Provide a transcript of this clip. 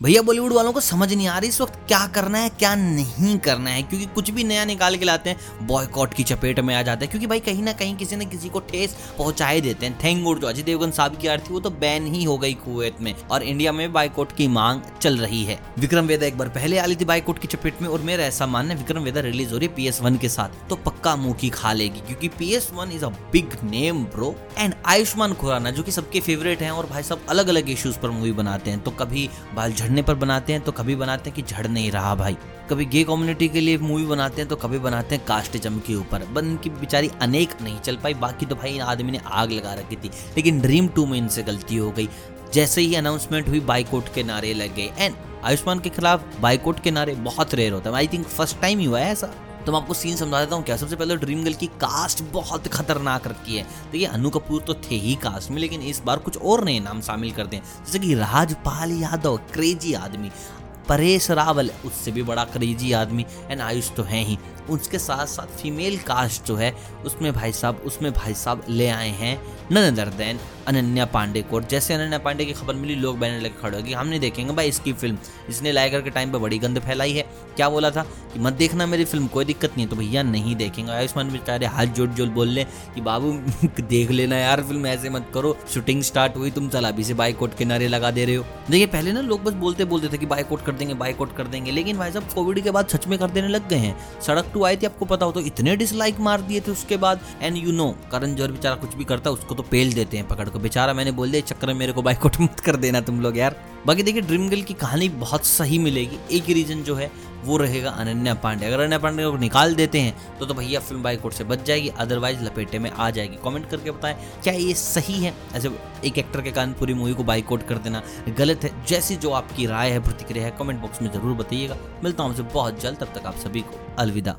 भैया बॉलीवुड वालों को समझ नहीं आ रही इस वक्त क्या करना है, क्या नहीं करना है, क्योंकि कुछ भी नया निकाल के लाते हैं बॉयकॉट की चपेट में आ जाते हैं, क्योंकि भाई कहीं ना कहीं किसी न किसी को ठेस पहुँचाए देते हैं। थैंक गुड जो अजय देवगन साहब की आरती, वो तो बैन ही हो गई कुवैत में, और इंडिया में बाइकआउट की मांग चल रही है। विक्रम वेदा एक बार पहले आ रही थी बाइकआउट की चपेट में, और मेरा ऐसा मानना है विक्रम वेदा रिलीज़ हो रही है पी एस वन के साथ तो पक्का मुँह की खा लेगी, क्योंकि P S one is a big name bro and Ayushmann Khurrana, जो की सबके फेवरेट है, और भाई सब अलग अलग इश्यूज़ पर मूवी बनाते हैं तो कभी बाल झड़ने पर बनाते हैं तो कभी बनाते हैं कि झड़ नहीं रहा भाई। कभी गे कम्युनिटी के लिए मूवी बनाते हैं तो कभी बनाते हैं कास्टिज्म के ऊपर। बन की बेचारी अनेक नहीं चल पाई, बाकी तो भाई इन आदमी ने आग लगा रखी थी। लेकिन ड्रीम टू में इनसे गलती हो गई। जैसे ही अनाउंसमेंट हुई बाइकोट के नारे लग गए। एंड आयुष्मान के खिलाफ बाइकोट के नारे बहुत रेयर होता है। आई थिंक फ़र्स्ट टाइम ही हुआ है ऐसा। तो मैं आपको सीन समझा देता हूँ क्या। सबसे पहले ड्रीम गर्ल की कास्ट बहुत खतरनाक रखी है। तो ये अनु कपूर तो थे ही कास्ट में, लेकिन इस बार कुछ और नए नाम शामिल करते हैं जैसे कि राजपाल यादव क्रेजी आदमी। परेश रावल, उससे भी बड़ा क्रेजी आदमी, एंड आयुष तो है ही। उसके साथ साथ फीमेल कास्ट जो है, उसमें भाई साहब, उसमें भाई साहब ले आए हैं none other than Ananya Panday को। और जैसे अनन्या पांडे की खबर मिली, लोग बैनर लगे खड़े होगी हम नहीं देखेंगे भाई इसकी फ़िल्म। इसने लाइगर के टाइम पे बड़ी गंद फैलाई है। क्या बोला था? कि मत देखना मेरी फ़िल्म, कोई दिक्कत नहीं है। तो भैया नहीं देखेंगे। आयुष्मान बेचारे हाथ जोड़ जोड़ बोल ले कि बाबू, देख लेना यार फ़िल्म, ऐसे मत करो। शूटिंग स्टार्ट हुई, तुम चला अभी से बाइकआउट के नारे लगा दे रहे हो। देखिए, पहले ना लोग बस बोलते बोलते थे कि बाइकआउट कर देंगे बाइकआउट कर देंगे। लेकिन भाई साहब कोविड के बाद सच में कर देने लग गए हैं। सड़क टू आई थी, आपको पता हो तो इतने डिसलाइक मार दिए थे उसके बाद। एंड यू नो करण ज़ोर बेचारा कुछ भी करता, उसको तो पेल देते हैं पकड़ को बेचारा मैंने बोल दिया चक्कर मेरे को बाइकआउट मत कर देना तुम लोग यार। बाकी देखिए ड्रीम गर्ल की कहानी बहुत सही मिलेगी। एक रीजन जो है, वो रहेगा अनन्या पांडे। अगर अनन्या पांडे को निकाल देते हैं तो तो भैया फ़िल्म बाइकआउट से बच जाएगी अदरवाइज़ लपेटे में आ जाएगी। कमेंट करके बताएँ, क्या ये सही है? ऐसे एक एक्टर के कारण पूरी मूवी को बाइकआउट कर देना गलत है? जैसी जो आपकी राय है, प्रतिक्रिया है कमेंट बॉक्स में ज़रूर बताइएगा। मिलता हूँ आपसे बहुत जल्द, तब तक आप सभी को अलविदा।